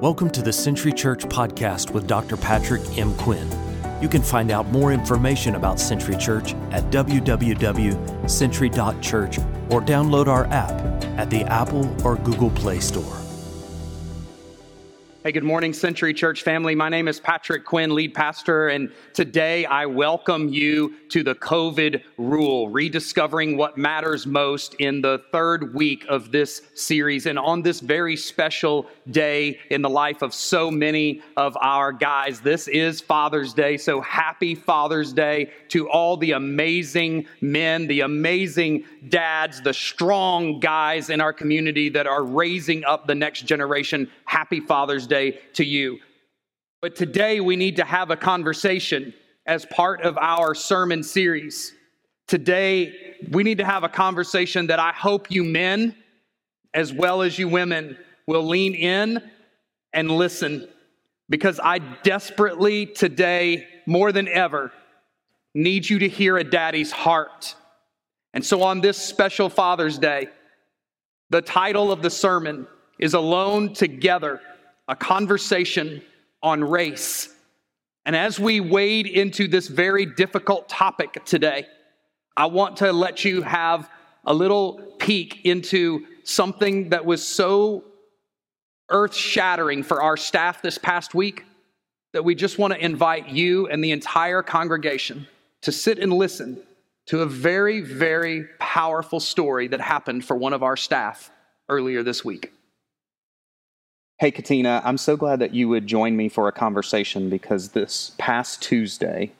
Welcome to the Century Church podcast with Dr. Patrick M. Quinn. You can find out more information about Century Church at www.century.church or download our app at the Apple or Google Play Store. Hey, good morning, Century Church family. My name is Patrick Quinn, lead pastor, and today I welcome you to the COVID rule, rediscovering what matters most in the third week of this series. And on this very special day in the life of so many of our guys, this is Father's Day. So happy Father's Day to all the amazing men, the amazing dads, the strong guys in our community that are raising up the next generation. Happy Father's Day to you. But today we need to have a conversation as part of our sermon series. Today we need to have a conversation that I hope you men, as well as you women, will lean in and listen because I desperately today, more than ever, need you to hear a daddy's heart. And so on this special Father's Day, the title of the sermon is Alone Together a conversation on race. And as we wade into this very difficult topic today, I want to let you have a little peek into something that was so earth shattering for our staff this past week that we just want to invite you and the entire congregation to sit and listen to a very, very powerful story that happened for one of our staff earlier this week. Hey, Katina, I'm so glad that you would join me for a conversation because this past Tuesday,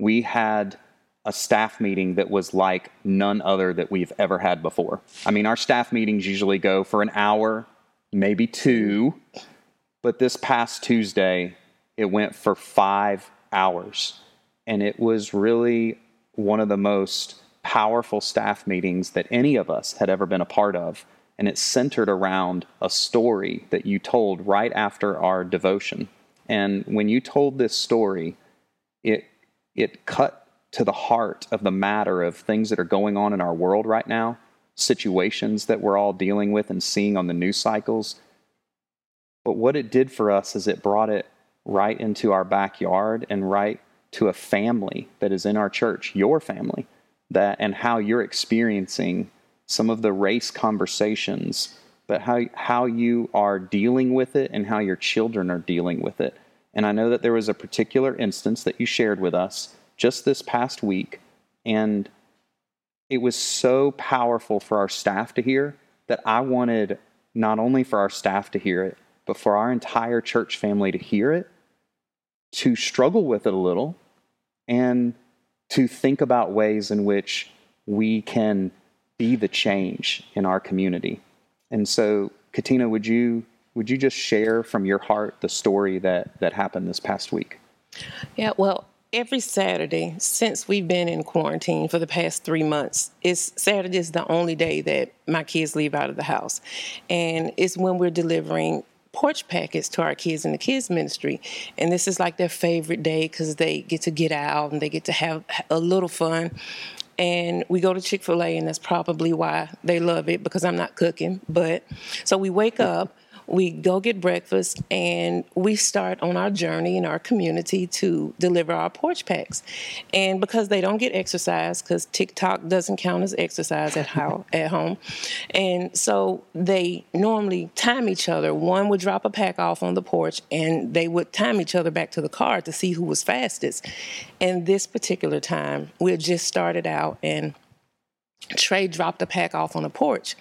we had a staff meeting that was like none other that we've ever had before. I mean, our staff meetings usually go for an hour, maybe two, but this past Tuesday, it went for five hours. And it was really one of the most powerful staff meetings that any of us had ever been a part of and it's centered around a story that you told right after our devotion. And when you told this story, it it cut to the heart of the matter of things that are going on in our world right now, situations that we're all dealing with and seeing on the news cycles. But what it did for us is it brought it right into our backyard and right to a family that is in our church, your family, that and how you're experiencing some of the race conversations, but how, how you are dealing with it and how your children are dealing with it. And I know that there was a particular instance that you shared with us just this past week, and it was so powerful for our staff to hear that I wanted not only for our staff to hear it, but for our entire church family to hear it, to struggle with it a little, and to think about ways in which we can be the change in our community. And so, Katina, would you would you just share from your heart the story that that happened this past week? Yeah, well, every Saturday since we've been in quarantine for the past three months, is Saturday is the only day that my kids leave out of the house, and it's when we're delivering porch packets to our kids in the kids ministry and this is like their favorite day because they get to get out and they get to have a little fun and we go to Chick fil A, and that's probably why they love it because I'm not cooking. But so we wake up, we go get breakfast, and we start on our journey in our community to deliver our porch packs. And because they don't get exercise, because TikTok doesn't count as exercise at, how, at home, and so they normally time each other. One would drop a pack off on the porch, and they would time each other back to the car to see who was fastest. And this particular time, we had just started out, and Trey dropped the pack off on the porch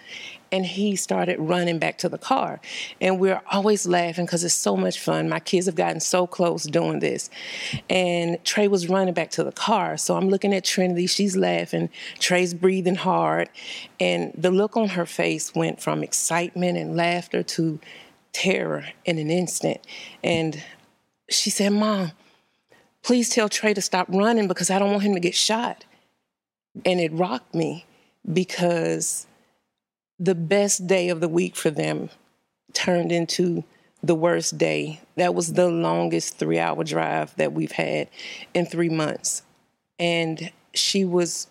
and he started running back to the car. And we're always laughing because it's so much fun. My kids have gotten so close doing this. And Trey was running back to the car. So I'm looking at Trinity. She's laughing. Trey's breathing hard. And the look on her face went from excitement and laughter to terror in an instant. And she said, Mom, please tell Trey to stop running because I don't want him to get shot. And it rocked me because the best day of the week for them turned into the worst day. That was the longest three hour drive that we've had in three months. And she was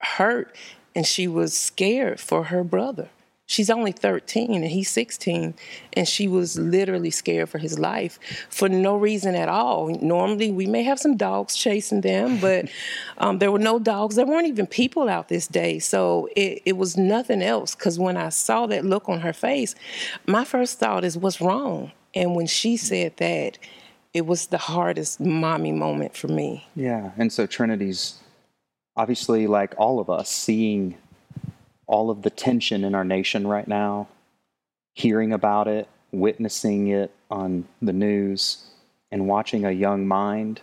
hurt and she was scared for her brother She's only 13 and he's 16, and she was literally scared for his life for no reason at all. Normally, we may have some dogs chasing them, but um, there were no dogs. There weren't even people out this day. So it, it was nothing else. Because when I saw that look on her face, my first thought is, What's wrong? And when she said that, it was the hardest mommy moment for me. Yeah. And so Trinity's obviously, like all of us, seeing all of the tension in our nation right now, hearing about it, witnessing it on the news, and watching a young mind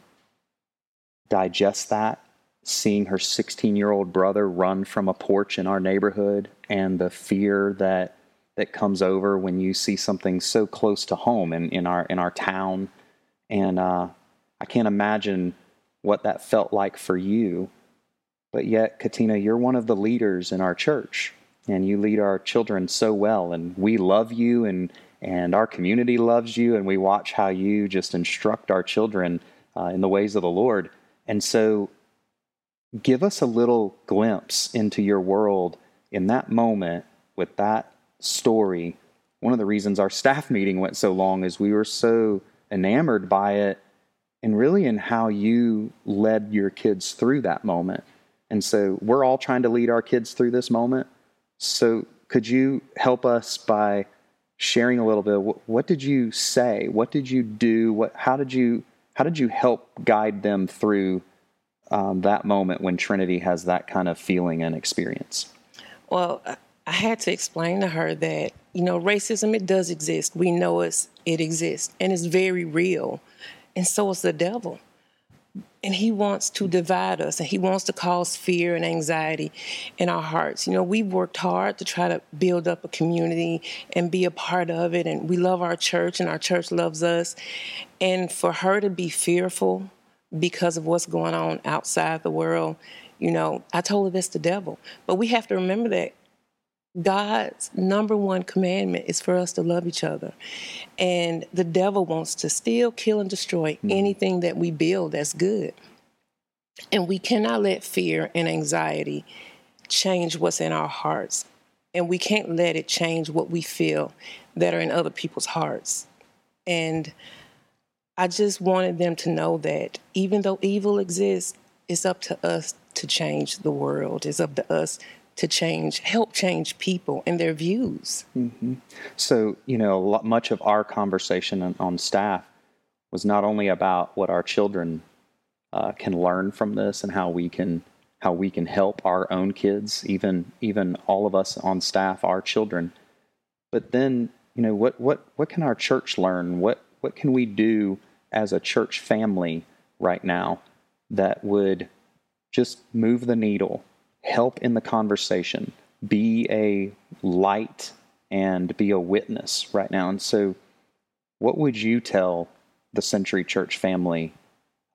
digest that, seeing her 16 year old brother run from a porch in our neighborhood, and the fear that that comes over when you see something so close to home in, in our in our town. And uh, I can't imagine what that felt like for you but yet, Katina, you're one of the leaders in our church, and you lead our children so well, and we love you, and and our community loves you, and we watch how you just instruct our children uh, in the ways of the Lord. And so, give us a little glimpse into your world in that moment with that story. One of the reasons our staff meeting went so long is we were so enamored by it and really in how you led your kids through that moment. And so we're all trying to lead our kids through this moment. So could you help us by sharing a little bit? What, what did you say? What did you do? What, how did you, how did you help guide them through um, that moment when Trinity has that kind of feeling and experience? Well, I had to explain to her that, you know, racism, it does exist. We know it's, it exists and it's very real. And so is the devil and he wants to divide us and he wants to cause fear and anxiety in our hearts. You know we've worked hard to try to build up a community and be a part of it and we love our church and our church loves us. And for her to be fearful because of what's going on outside the world you know i told her that's the devil. But we have to remember that God's number one commandment is for us to love each other. And the devil wants to steal, kill, and destroy mm-hmm. anything that we build that's good. And we cannot let fear and anxiety change what's in our hearts. And we can't let it change what we feel that are in other people's hearts. And I just wanted them to know that even though evil exists, it's up to us to change the world. It's up to us to change, help change people and their views. Mm-hmm. So, you know, lot, much of our conversation on, on, staff was not only about what our children uh, can learn from this and how we can how we can help our own kids, even even all of us on staff, our children, but then you know what what what can our church learn? What what can we do as a church family right now that would just move the needle help in the conversation, be a light and be a witness right now. And so, what would you tell the Century Church family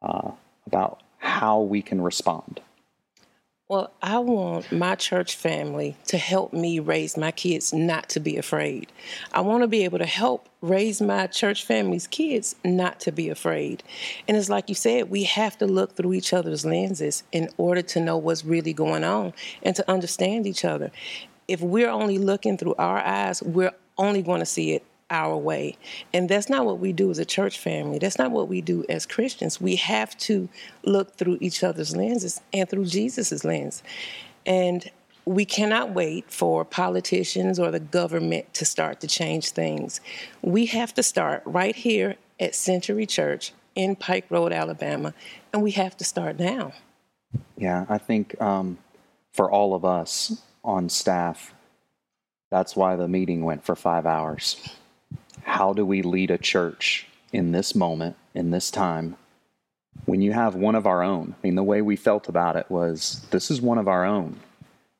uh, about how we can respond? Well, I want my church family to help me raise my kids not to be afraid. I want to be able to help raise my church family's kids not to be afraid. And it's like you said, we have to look through each other's lenses in order to know what's really going on and to understand each other. If we're only looking through our eyes, we're only going to see it our way. And that's not what we do as a church family. That's not what we do as Christians. We have to look through each other's lenses and through Jesus' lens. And we cannot wait for politicians or the government to start to change things. We have to start right here at Century Church in Pike Road, Alabama, and we have to start now. Yeah, I think um, for all of us on staff, that's why the meeting went for five hours how do we lead a church in this moment, in this time, when you have one of our own? I mean, the way we felt about it was this is one of our own.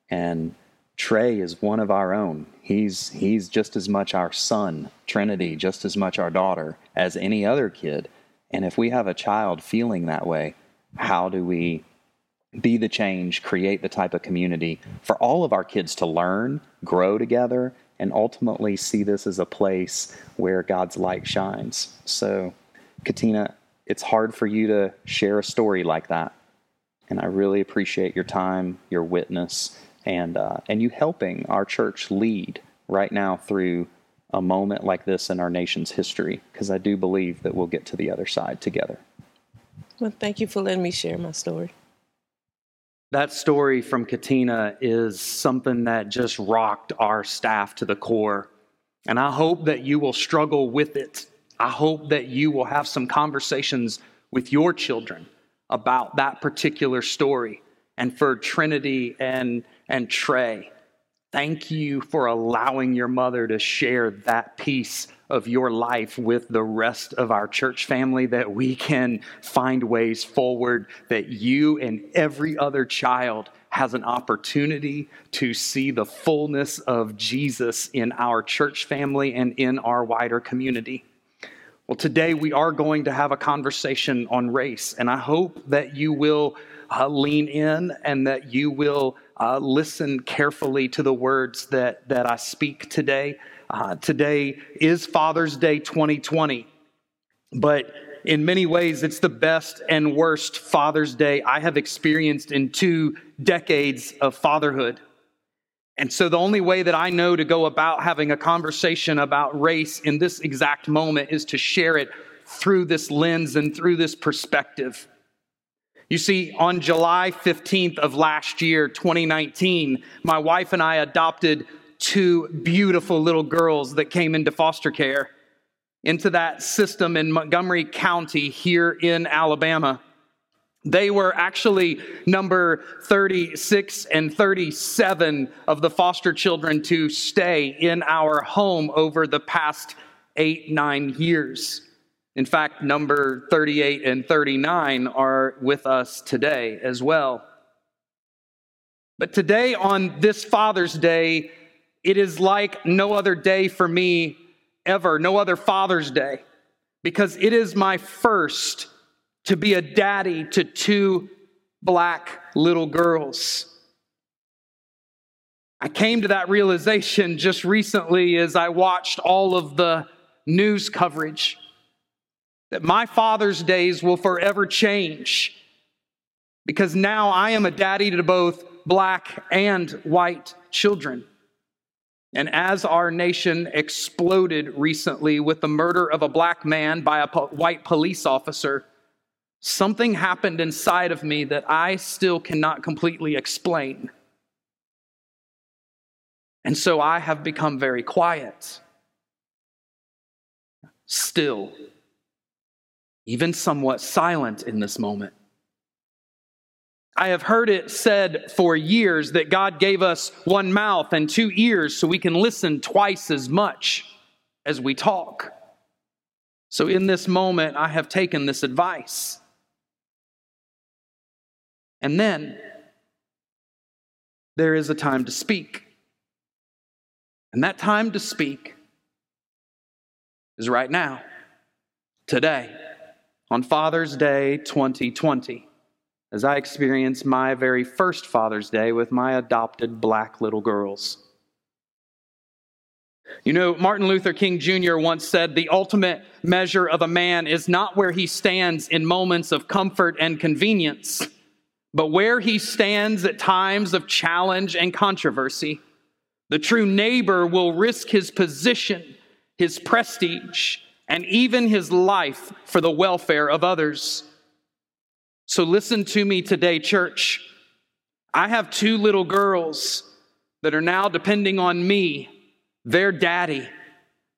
And Trey is one of our own. He's he's just as much our son, Trinity, just as much our daughter as any other kid. And if we have a child feeling that way, how do we be the change, create the type of community for all of our kids to learn, grow together, and ultimately see this as a place where God's light shines. So, Katina, it's hard for you to share a story like that. And I really appreciate your time, your witness, and, uh, and you helping our church lead right now through a moment like this in our nation's history, because I do believe that we'll get to the other side together. Well, thank you for letting me share my story. That story from Katina is something that just rocked our staff to the core. And I hope that you will struggle with it. I hope that you will have some conversations with your children about that particular story. And for Trinity and, and Trey, thank you for allowing your mother to share that piece of your life with the rest of our church family, that we can find ways forward, that you and every other child has an opportunity to see the fullness of Jesus in our church family and in our wider community. Well, today we are going to have a conversation on race, and I hope that you will uh, lean in and that you will uh, listen carefully to the words that, that I speak today. Uh, today is Father's Day 2020, but in many ways, it's the best and worst Father's Day I have experienced in two decades of fatherhood. And so, the only way that I know to go about having a conversation about race in this exact moment is to share it through this lens and through this perspective. You see, on July 15th of last year, 2019, my wife and I adopted two beautiful little girls that came into foster care into that system in Montgomery County here in Alabama. They were actually number 36 and 37 of the foster children to stay in our home over the past eight, nine years. In fact, number 38 and 39 are with us today as well. But today, on this Father's Day, it is like no other day for me ever, no other Father's Day, because it is my first to be a daddy to two black little girls. I came to that realization just recently as I watched all of the news coverage that my Father's days will forever change because now I am a daddy to both black and white children. And as our nation exploded recently with the murder of a black man by a po- white police officer, something happened inside of me that I still cannot completely explain. And so I have become very quiet, still, even somewhat silent in this moment. I have heard it said for years that God gave us one mouth and two ears so we can listen twice as much as we talk. So, in this moment, I have taken this advice. And then there is a time to speak. And that time to speak is right now, today, on Father's Day 2020 as I experienced my very first Father's Day with my adopted black little girls. You know, Martin Luther King Jr. once said the ultimate measure of a man is not where he stands in moments of comfort and convenience, but where he stands at times of challenge and controversy. The true neighbor will risk his position, his prestige, and even his life for the welfare of others. So listen to me today, church. I have two little girls that are now depending on me, their daddy,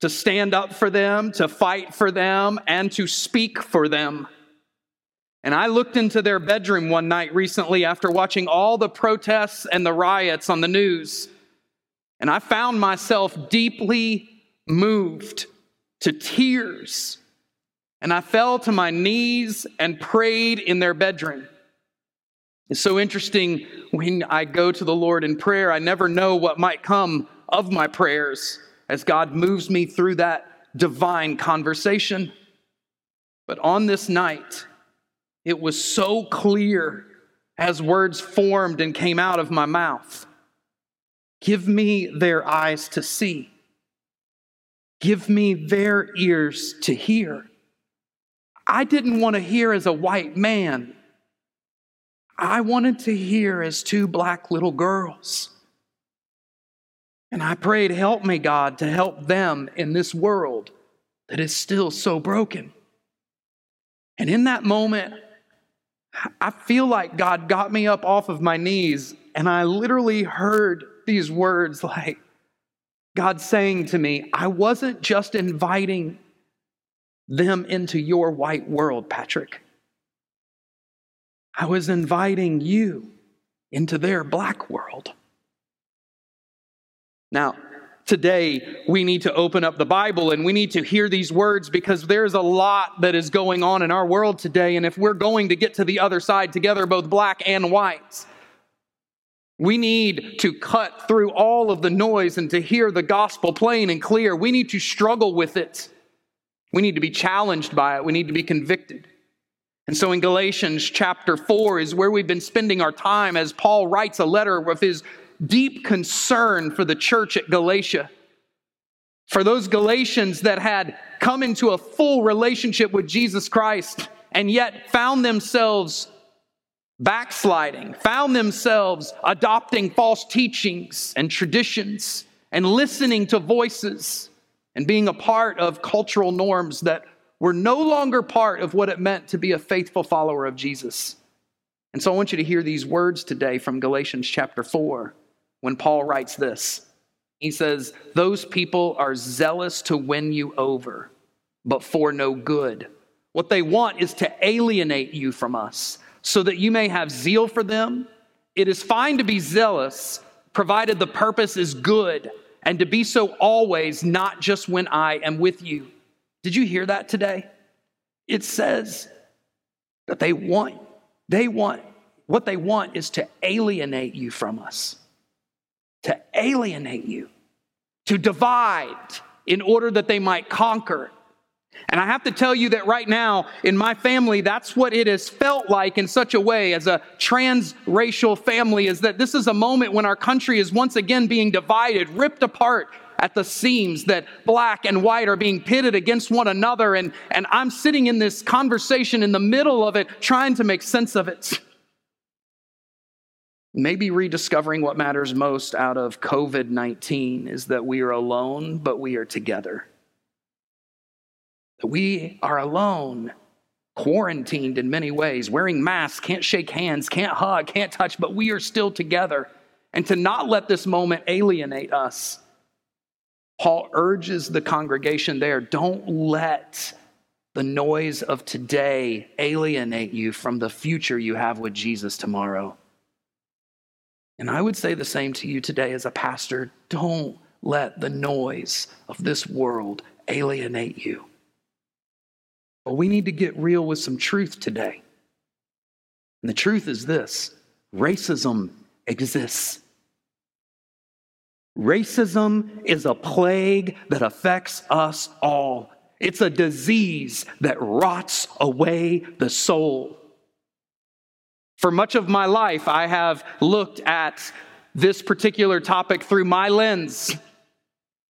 to stand up for them, to fight for them, and to speak for them. And I looked into their bedroom one night recently after watching all the protests and the riots on the news. And I found myself deeply moved to tears and I fell to my knees and prayed in their bedroom. It's so interesting when I go to the Lord in prayer, I never know what might come of my prayers as God moves me through that divine conversation. But on this night, it was so clear as words formed and came out of my mouth. Give me their eyes to see. Give me their ears to hear. I didn't want to hear as a white man. I wanted to hear as two black little girls. And I prayed, help me, God, to help them in this world that is still so broken. And in that moment, I feel like God got me up off of my knees and I literally heard these words like God saying to me, I wasn't just inviting them into your white world, Patrick. I was inviting you into their black world. Now, today we need to open up the Bible and we need to hear these words because there's a lot that is going on in our world today. And if we're going to get to the other side together, both black and white, we need to cut through all of the noise and to hear the gospel plain and clear. We need to struggle with it. We need to be challenged by it. We need to be convicted. And so in Galatians chapter 4 is where we've been spending our time as Paul writes a letter with his deep concern for the church at Galatia. For those Galatians that had come into a full relationship with Jesus Christ and yet found themselves backsliding, found themselves adopting false teachings and traditions and listening to voices and being a part of cultural norms that were no longer part of what it meant to be a faithful follower of Jesus. And so I want you to hear these words today from Galatians chapter 4 when Paul writes this. He says, Those people are zealous to win you over, but for no good. What they want is to alienate you from us so that you may have zeal for them. It is fine to be zealous, provided the purpose is good, and to be so always, not just when I am with you. Did you hear that today? It says that they want, they want, what they want is to alienate you from us, to alienate you, to divide in order that they might conquer. And I have to tell you that right now in my family, that's what it has felt like in such a way as a transracial family is that this is a moment when our country is once again being divided, ripped apart at the seams, that black and white are being pitted against one another. And, and I'm sitting in this conversation in the middle of it, trying to make sense of it. Maybe rediscovering what matters most out of COVID 19 is that we are alone, but we are together. That we are alone, quarantined in many ways, wearing masks, can't shake hands, can't hug, can't touch, but we are still together. And to not let this moment alienate us Paul urges the congregation there don't let the noise of today alienate you from the future you have with Jesus tomorrow. And I would say the same to you today as a pastor. Don't let the noise of this world alienate you. But we need to get real with some truth today. And the truth is this racism exists. Racism is a plague that affects us all. It's a disease that rots away the soul. For much of my life, I have looked at this particular topic through my lens,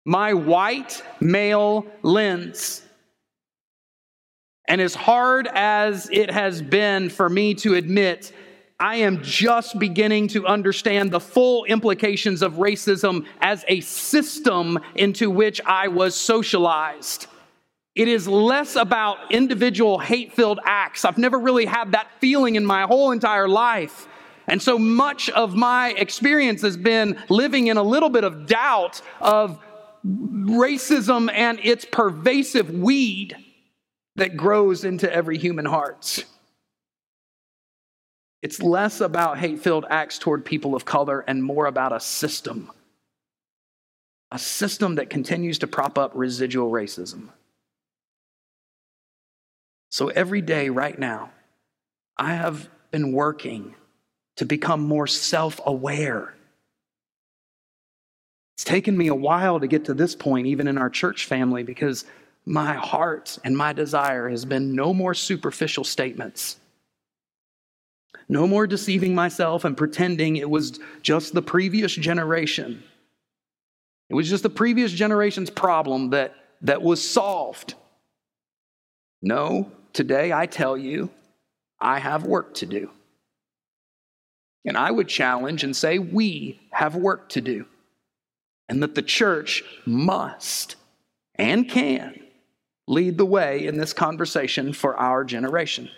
my white male lens. And as hard as it has been for me to admit I am just beginning to understand the full implications of racism as a system into which I was socialized. It is less about individual hate filled acts. I've never really had that feeling in my whole entire life. And so much of my experience has been living in a little bit of doubt of racism and its pervasive weed that grows into every human heart. It's less about hate filled acts toward people of color and more about a system. A system that continues to prop up residual racism. So every day, right now, I have been working to become more self aware. It's taken me a while to get to this point, even in our church family, because my heart and my desire has been no more superficial statements no more deceiving myself and pretending it was just the previous generation. It was just the previous generation's problem that, that was solved. No, today I tell you, I have work to do. And I would challenge and say, we have work to do. and that the church must and can lead the way in this conversation for our generation.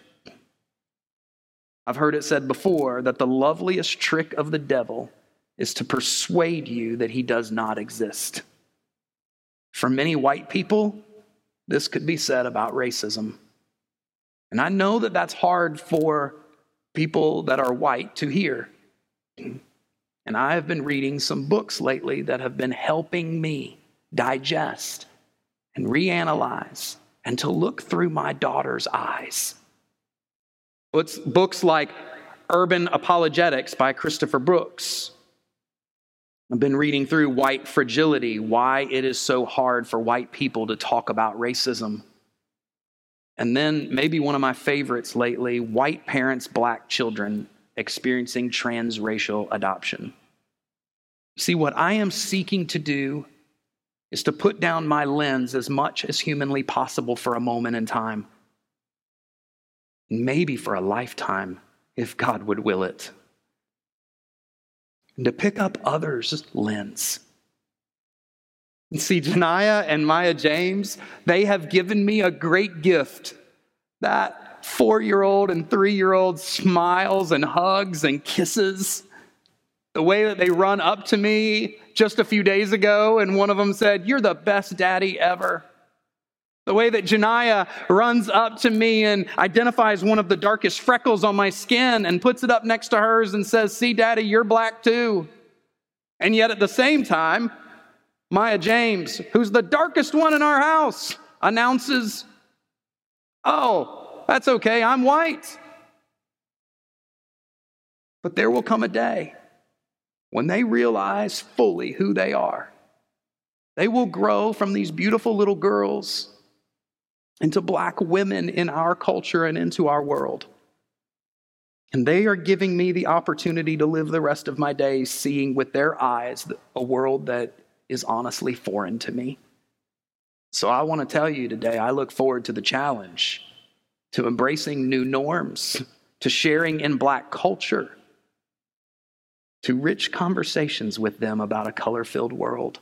I've heard it said before that the loveliest trick of the devil is to persuade you that he does not exist. For many white people, this could be said about racism. And I know that that's hard for people that are white to hear. And I have been reading some books lately that have been helping me digest and reanalyze and to look through my daughter's eyes. It's books like Urban Apologetics by Christopher Brooks. I've been reading through White Fragility, why it is so hard for white people to talk about racism. And then maybe one of my favorites lately White Parents, Black Children Experiencing Transracial Adoption. See, what I am seeking to do is to put down my lens as much as humanly possible for a moment in time, maybe for a lifetime, if God would will it, and to pick up others' lens. And see, Janiyah and Maya James, they have given me a great gift. That four year old and three year old smiles and hugs and kisses the way that they run up to me just a few days ago, and one of them said, You're the best daddy ever. The way that Janiyah runs up to me and identifies one of the darkest freckles on my skin and puts it up next to hers and says, See, daddy, you're black too. And yet at the same time, Maya James, who's the darkest one in our house, announces, Oh, that's okay, I'm white. But there will come a day when they realize fully who they are, they will grow from these beautiful little girls into black women in our culture and into our world. And they are giving me the opportunity to live the rest of my days seeing with their eyes a world that is honestly foreign to me. So I want to tell you today, I look forward to the challenge, to embracing new norms, to sharing in black culture to rich conversations with them about a color filled world.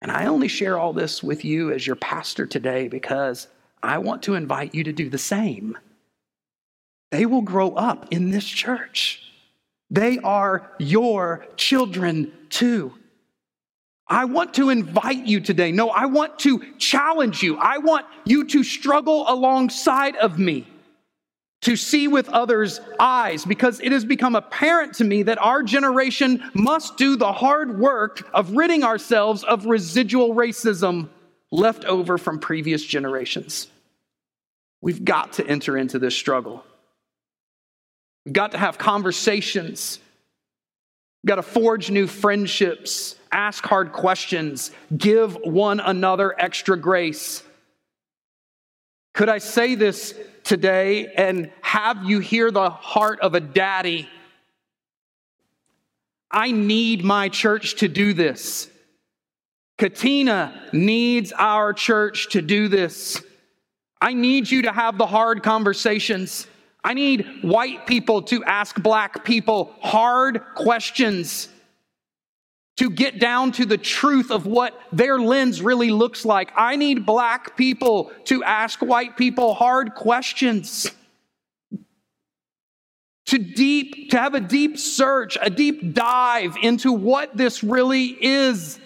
And I only share all this with you as your pastor today because I want to invite you to do the same. They will grow up in this church. They are your children too. I want to invite you today. No, I want to challenge you. I want you to struggle alongside of me to see with others' eyes because it has become apparent to me that our generation must do the hard work of ridding ourselves of residual racism left over from previous generations. We've got to enter into this struggle. We've got to have conversations. We've got to forge new friendships, ask hard questions, give one another extra grace. Could I say this today and have you hear the heart of a daddy. I need my church to do this. Katina needs our church to do this. I need you to have the hard conversations. I need white people to ask black people hard questions to get down to the truth of what their lens really looks like. I need black people to ask white people hard questions. To deep, to have a deep search, a deep dive into what this really is.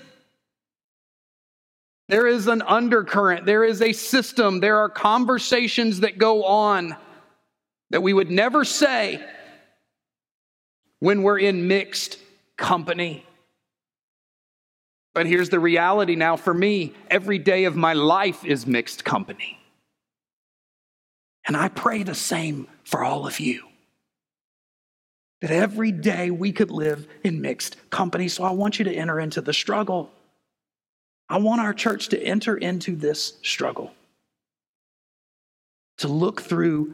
There is an undercurrent, there is a system, there are conversations that go on that we would never say when we're in mixed company. But here's the reality now for me every day of my life is mixed company. And I pray the same for all of you. That every day we could live in mixed company. So I want you to enter into the struggle. I want our church to enter into this struggle, to look through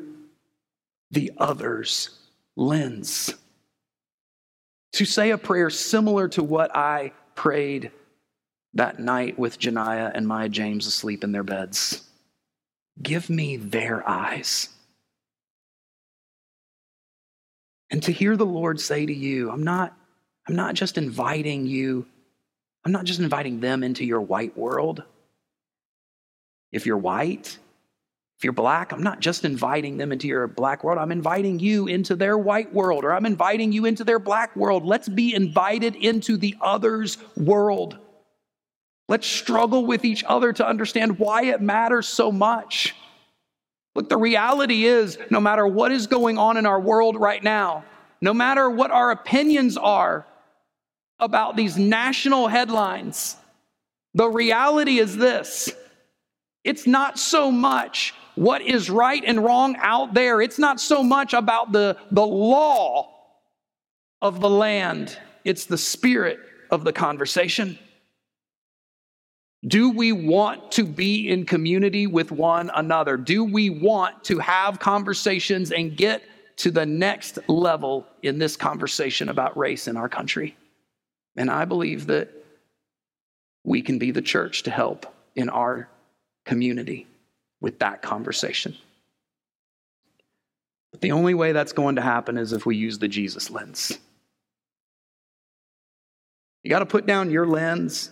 the other's lens, to say a prayer similar to what I prayed that night with Janiyah and Maya James asleep in their beds. Give me their eyes. And to hear the Lord say to you, I'm not, I'm not just inviting you, I'm not just inviting them into your white world. If you're white, if you're black, I'm not just inviting them into your black world, I'm inviting you into their white world, or I'm inviting you into their black world. Let's be invited into the other's world. Let's struggle with each other to understand why it matters so much. Look, the reality is no matter what is going on in our world right now, no matter what our opinions are about these national headlines, the reality is this it's not so much what is right and wrong out there, it's not so much about the, the law of the land, it's the spirit of the conversation. Do we want to be in community with one another? Do we want to have conversations and get to the next level in this conversation about race in our country? And I believe that we can be the church to help in our community with that conversation. But the only way that's going to happen is if we use the Jesus lens. You got to put down your lens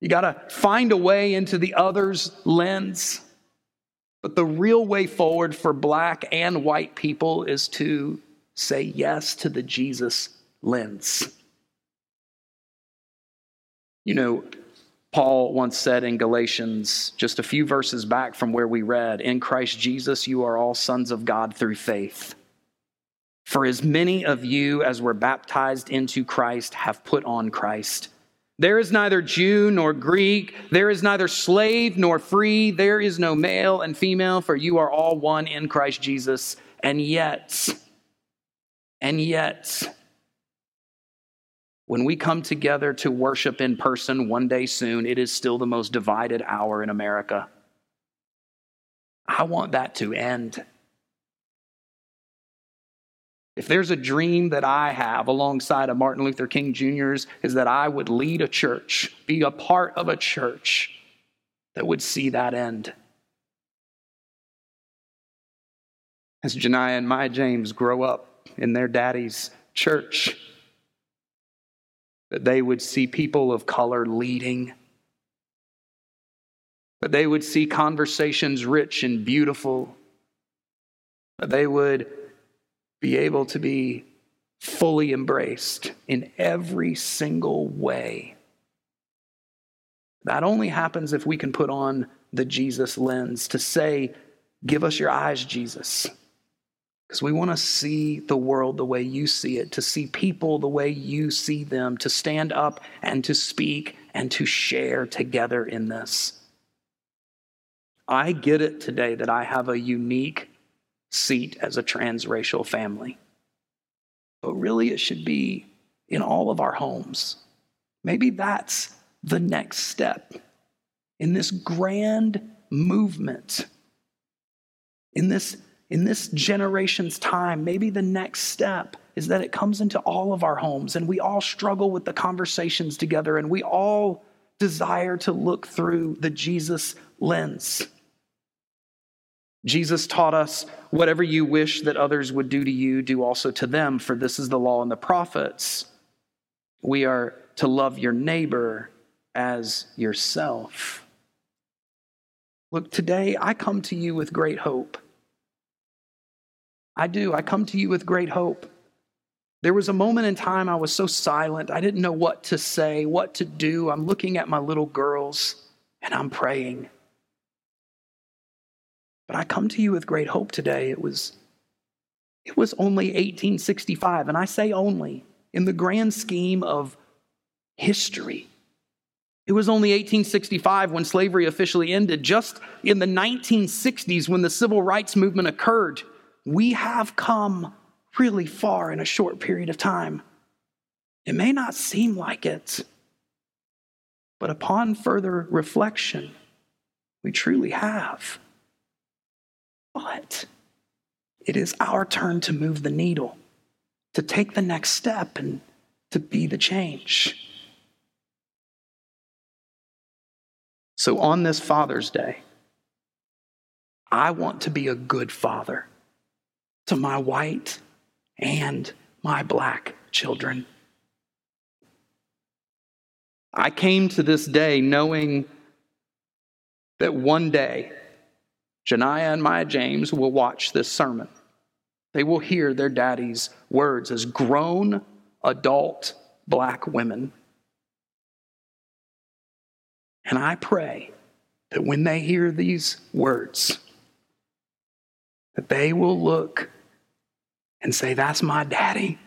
you got to find a way into the other's lens. But the real way forward for black and white people is to say yes to the Jesus lens. You know, Paul once said in Galatians, just a few verses back from where we read, In Christ Jesus, you are all sons of God through faith. For as many of you as were baptized into Christ have put on Christ. There is neither Jew nor Greek. There is neither slave nor free. There is no male and female, for you are all one in Christ Jesus. And yet, and yet, when we come together to worship in person one day soon, it is still the most divided hour in America. I want that to end. If there's a dream that I have alongside of Martin Luther King Jr.'s, is that I would lead a church, be a part of a church that would see that end. As Janiyah and Maya James grow up in their daddy's church, that they would see people of color leading, that they would see conversations rich and beautiful, that they would be able to be fully embraced in every single way. That only happens if we can put on the Jesus lens to say, Give us your eyes, Jesus. Because we want to see the world the way you see it, to see people the way you see them, to stand up and to speak and to share together in this. I get it today that I have a unique seat as a transracial family. But really, it should be in all of our homes. Maybe that's the next step in this grand movement, in this, in this generation's time. Maybe the next step is that it comes into all of our homes and we all struggle with the conversations together and we all desire to look through the Jesus lens. Jesus taught us, whatever you wish that others would do to you, do also to them, for this is the law and the prophets. We are to love your neighbor as yourself. Look, today I come to you with great hope. I do. I come to you with great hope. There was a moment in time I was so silent. I didn't know what to say, what to do. I'm looking at my little girls and I'm praying. But I come to you with great hope today. It was, it was only 1865, and I say only in the grand scheme of history. It was only 1865 when slavery officially ended. Just in the 1960s, when the civil rights movement occurred, we have come really far in a short period of time. It may not seem like it, but upon further reflection, we truly have. But it is our turn to move the needle, to take the next step and to be the change. So on this Father's Day, I want to be a good father to my white and my black children. I came to this day knowing that one day Janiyah and Maya James will watch this sermon. They will hear their daddy's words as grown adult black women. And I pray that when they hear these words, that they will look and say, That's my daddy.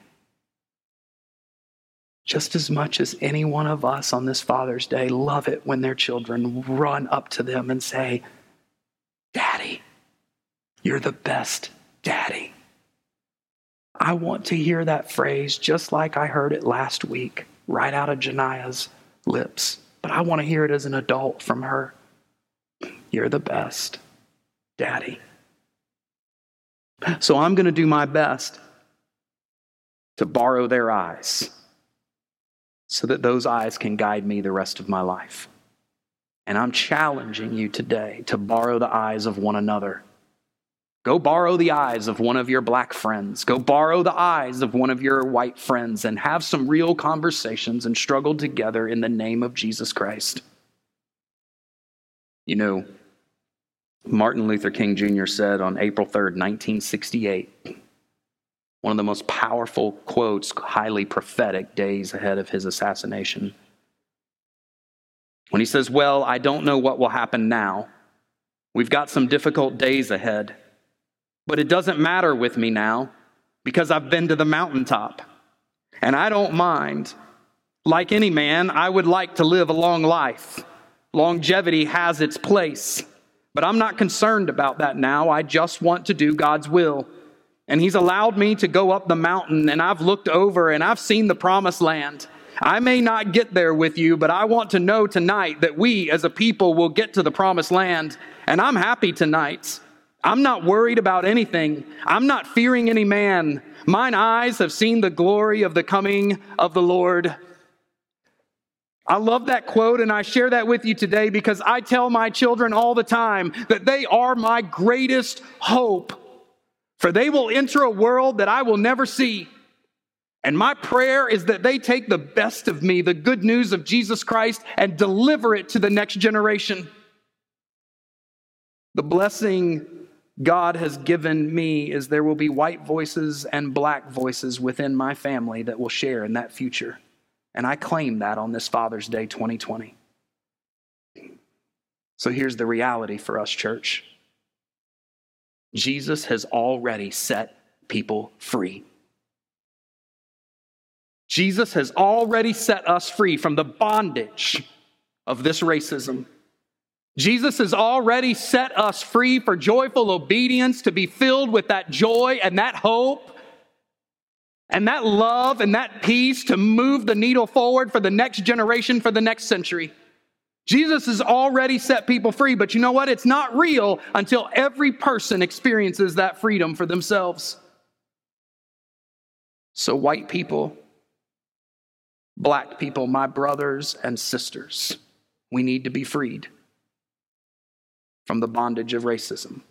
Just as much as any one of us on this Father's Day love it when their children run up to them and say, you're the best daddy. I want to hear that phrase just like I heard it last week, right out of Janiyah's lips. But I want to hear it as an adult from her. You're the best, Daddy. So I'm going to do my best to borrow their eyes so that those eyes can guide me the rest of my life. And I'm challenging you today to borrow the eyes of one another. Go borrow the eyes of one of your black friends. Go borrow the eyes of one of your white friends and have some real conversations and struggle together in the name of Jesus Christ. You know, Martin Luther King Jr. said on April 3rd, 1968, one of the most powerful quotes, highly prophetic days ahead of his assassination. When he says, Well, I don't know what will happen now. We've got some difficult days ahead, but it doesn't matter with me now because I've been to the mountaintop and I don't mind. Like any man, I would like to live a long life. Longevity has its place. But I'm not concerned about that now. I just want to do God's will. And He's allowed me to go up the mountain, and I've looked over and I've seen the promised land. I may not get there with you, but I want to know tonight that we as a people will get to the promised land. And I'm happy tonight. I'm not worried about anything. I'm not fearing any man. Mine eyes have seen the glory of the coming of the Lord. I love that quote and I share that with you today because I tell my children all the time that they are my greatest hope. For they will enter a world that I will never see. And my prayer is that they take the best of me, the good news of Jesus Christ, and deliver it to the next generation. The blessing God has given me is there will be white voices and black voices within my family that will share in that future. And I claim that on this Father's Day 2020. So here's the reality for us, church Jesus has already set people free. Jesus has already set us free from the bondage of this racism. Jesus has already set us free for joyful obedience to be filled with that joy and that hope and that love and that peace to move the needle forward for the next generation, for the next century. Jesus has already set people free, but you know what? It's not real until every person experiences that freedom for themselves. So, white people, black people, my brothers and sisters, we need to be freed from the bondage of racism.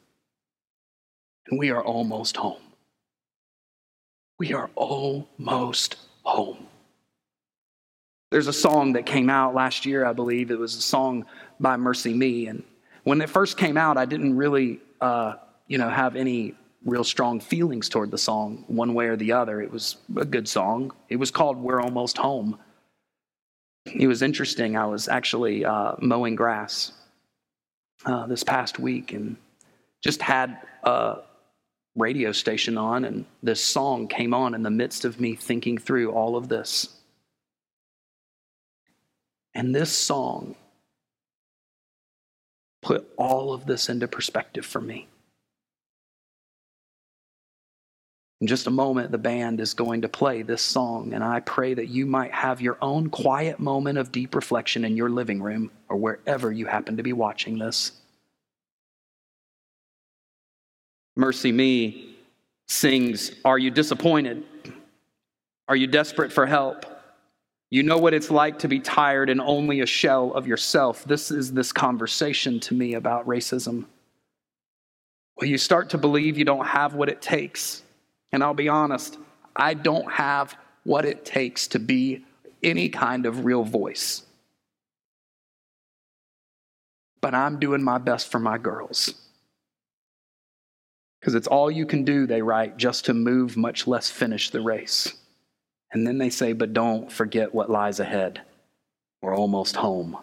And we are almost home. We are almost home. There's a song that came out last year, I believe. It was a song by MercyMe. And when it first came out, I didn't really, uh, you know, have any real strong feelings toward the song one way or the other. It was a good song. It was called We're Almost Home. It was interesting. I was actually uh, mowing grass uh, this past week and just had a radio station on, and this song came on in the midst of me thinking through all of this. And this song put all of this into perspective for me. In just a moment, the band is going to play this song, and I pray that you might have your own quiet moment of deep reflection in your living room or wherever you happen to be watching this. MercyMe sings, Are you disappointed? Are you desperate for help? You know what it's like to be tired and only a shell of yourself. This is this conversation to me about racism. Well, you start to believe you don't have what it takes. And I'll be honest, I don't have what it takes to be any kind of real voice. But I'm doing my best for my girls. Because it's all you can do, they write, just to move, much less finish the race. And then they say, but don't forget what lies ahead. We're almost home.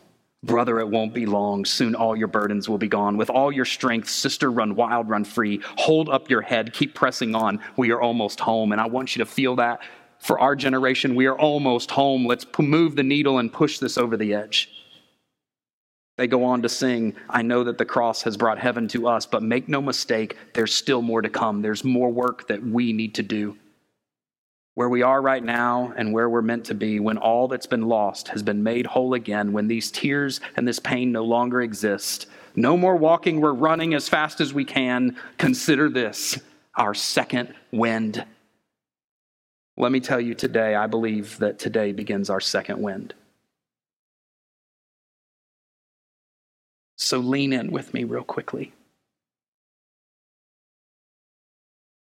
Brother, it won't be long. Soon all your burdens will be gone. With all your strength, sister, run wild, run free. Hold up your head, keep pressing on. We are almost home. And I want you to feel that for our generation. We are almost home. Let's move the needle and push this over the edge. They go on to sing, I know that the cross has brought heaven to us, but make no mistake, there's still more to come. There's more work that we need to do where we are right now and where we're meant to be when all that's been lost has been made whole again, when these tears and this pain no longer exist. No more walking, we're running as fast as we can. Consider this our second wind. Let me tell you today, I believe that today begins our second wind. So lean in with me real quickly.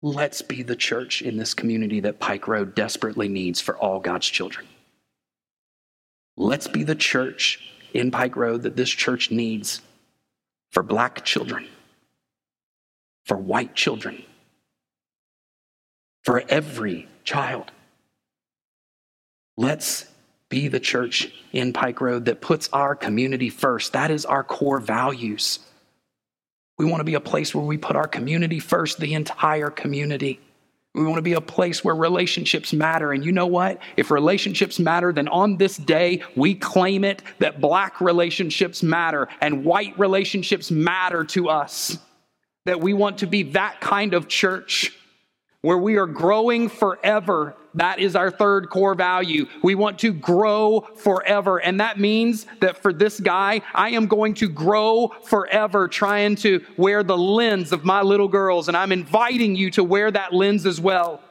Let's be the church in this community that Pike Road desperately needs for all God's children. Let's be the church in Pike Road that this church needs for black children, for white children, for every child. Let's be the church in Pike Road that puts our community first. That is our core values. We want to be a place where we put our community first, the entire community. We want to be a place where relationships matter. And you know what? If relationships matter, then on this day, we claim it that black relationships matter and white relationships matter to us. That we want to be that kind of church where we are growing forever. That is our third core value. We want to grow forever. And that means that for this guy, I am going to grow forever trying to wear the lens of my little girls. And I'm inviting you to wear that lens as well.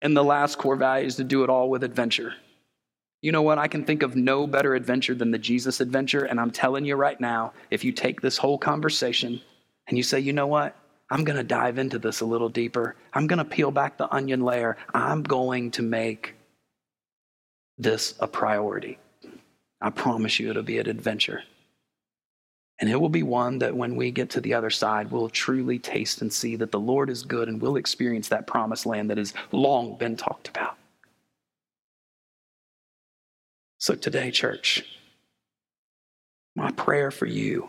And the last core value is to do it all with adventure. You know what? I can think of no better adventure than the Jesus adventure. And I'm telling you right now, if you take this whole conversation and you say, you know what? I'm going to dive into this a little deeper. I'm going to peel back the onion layer. I'm going to make this a priority. I promise you it'll be an adventure. And it will be one that when we get to the other side, we'll truly taste and see that the Lord is good and we'll experience that promised land that has long been talked about. So today, church, my prayer for you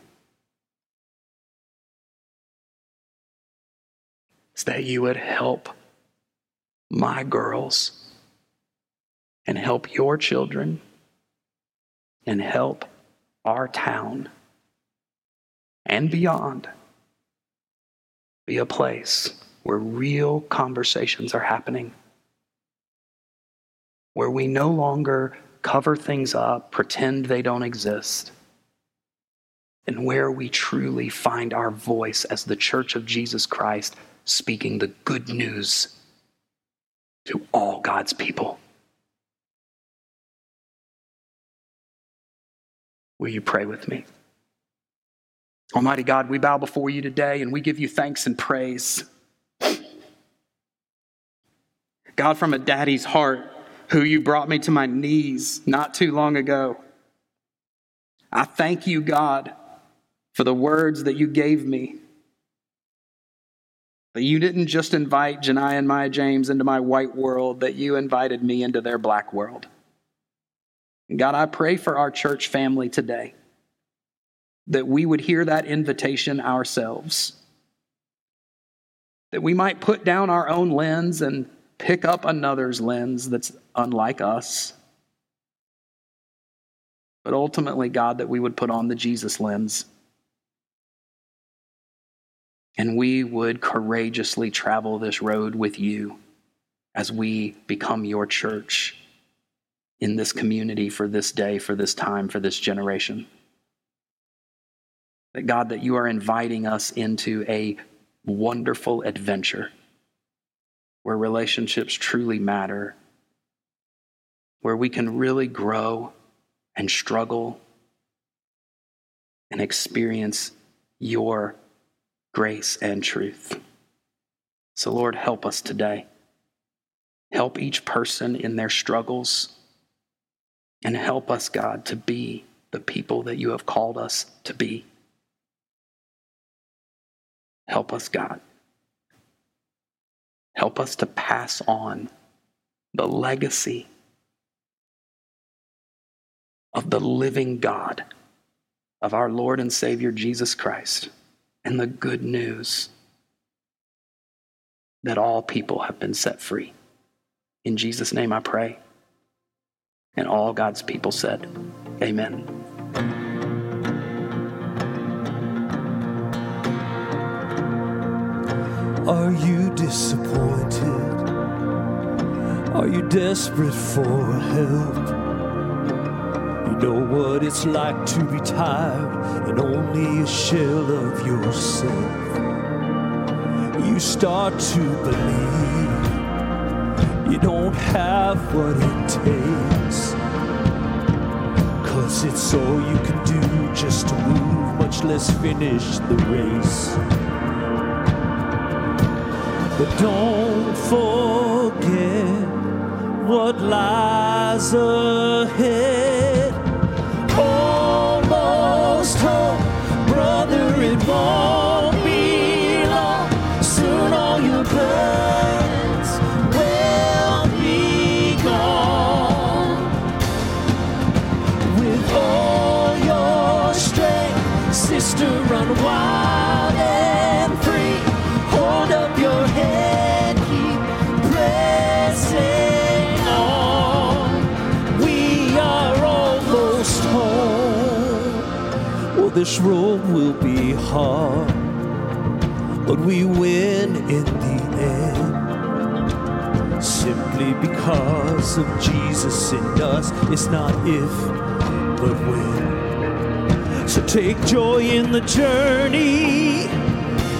is that you would help my girls and help your children and help our town and beyond be a place where real conversations are happening, where we no longer cover things up, pretend they don't exist, and where we truly find our voice as the church of Jesus Christ speaking the good news to all God's people. Will you pray with me? Almighty God, we bow before you today and we give you thanks and praise. God, from a daddy's heart, who you brought me to my knees not too long ago. I thank you, God, for the words that you gave me that you didn't just invite Janiyah and Maya James into my white world, that you invited me into their black world. God, I pray for our church family today that we would hear that invitation ourselves, that we might put down our own lens and pick up another's lens that's unlike us. But ultimately, God, that we would put on the Jesus lens and we would courageously travel this road with you as we become your church in this community for this day, for this time, for this generation. That God, that you are inviting us into a wonderful adventure where relationships truly matter, where we can really grow and struggle and experience your grace, and truth. So, Lord, help us today. Help each person in their struggles And help us, God, to be the people that you have called us to be. Help us, God. Help us to pass on the legacy of the living God, of our Lord and Savior Jesus Christ, and the good news that all people have been set free. In Jesus' name I pray. And all God's people said, Amen. Are you disappointed? Are you desperate for help? Know what it's like to be tired and only a shell of yourself. You start to believe you don't have what it takes. Cause it's all you can do just to move, much less finish the race. But don't forget what lies ahead. Home, brother, it won't this road will be hard, but we win in the end. Simply because of Jesus in us, it's not if, but when. So take joy in the journey,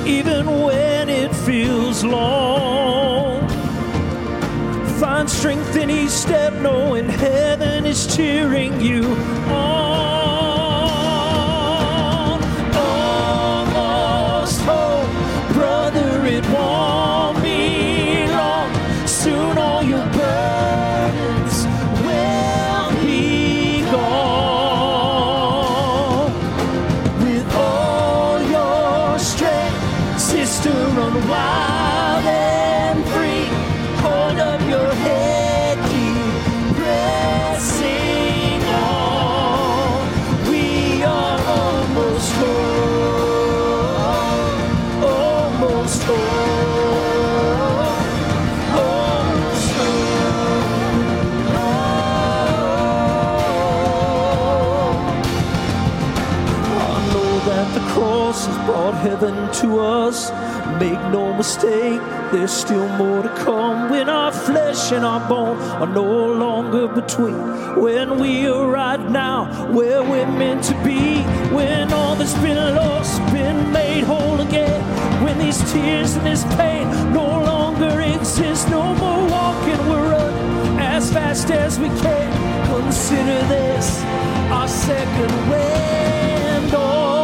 even when it feels long. Find strength in each step, knowing heaven is cheering you on. Heaven to us. Make no mistake, there's still more to come when our flesh and our bone are no longer between. When we are right now where we're meant to be. When all that's been lost been made whole again. When these tears and this pain no longer exist. No more walking, we're running as fast as we can. Consider this our second wind. Almost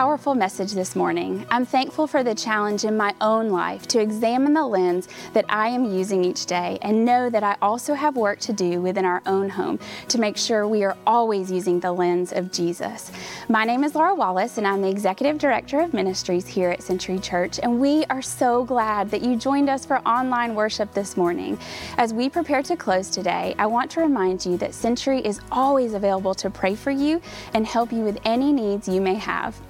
powerful message this morning. I'm thankful for the challenge in my own life to examine the lens that I am using each day and know that I also have work to do within our own home to make sure we are always using the lens of Jesus. My name is Laura Wallace, and I'm the Executive Director of Ministries here at Century Church, and we are so glad that you joined us for online worship this morning. As we prepare to close today, I want to remind you that Century is always available to pray for you and help you with any needs you may have.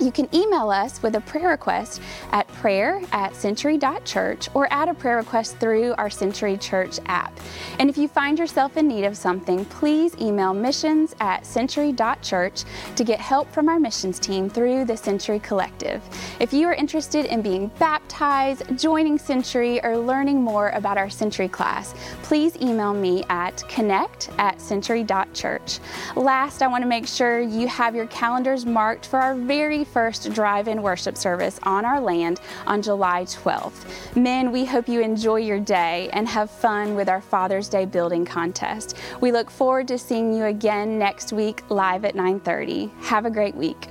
You can email us with a prayer request at prayer at century.church or add a prayer request through our Century Church app. And if you find yourself in need of something, please email missions at century.church to get help from our missions team through the Century Collective. If you are interested in being baptized, joining Century, or learning more about our Century class, please email me at connect at century.church. Last, I want to make sure you have your calendars marked for our very first drive in worship service on our land on July 12th. Men, we hope you enjoy your day and have fun with our Father's Day building contest. We look forward to seeing you again next week live at 9:30. Have a great week.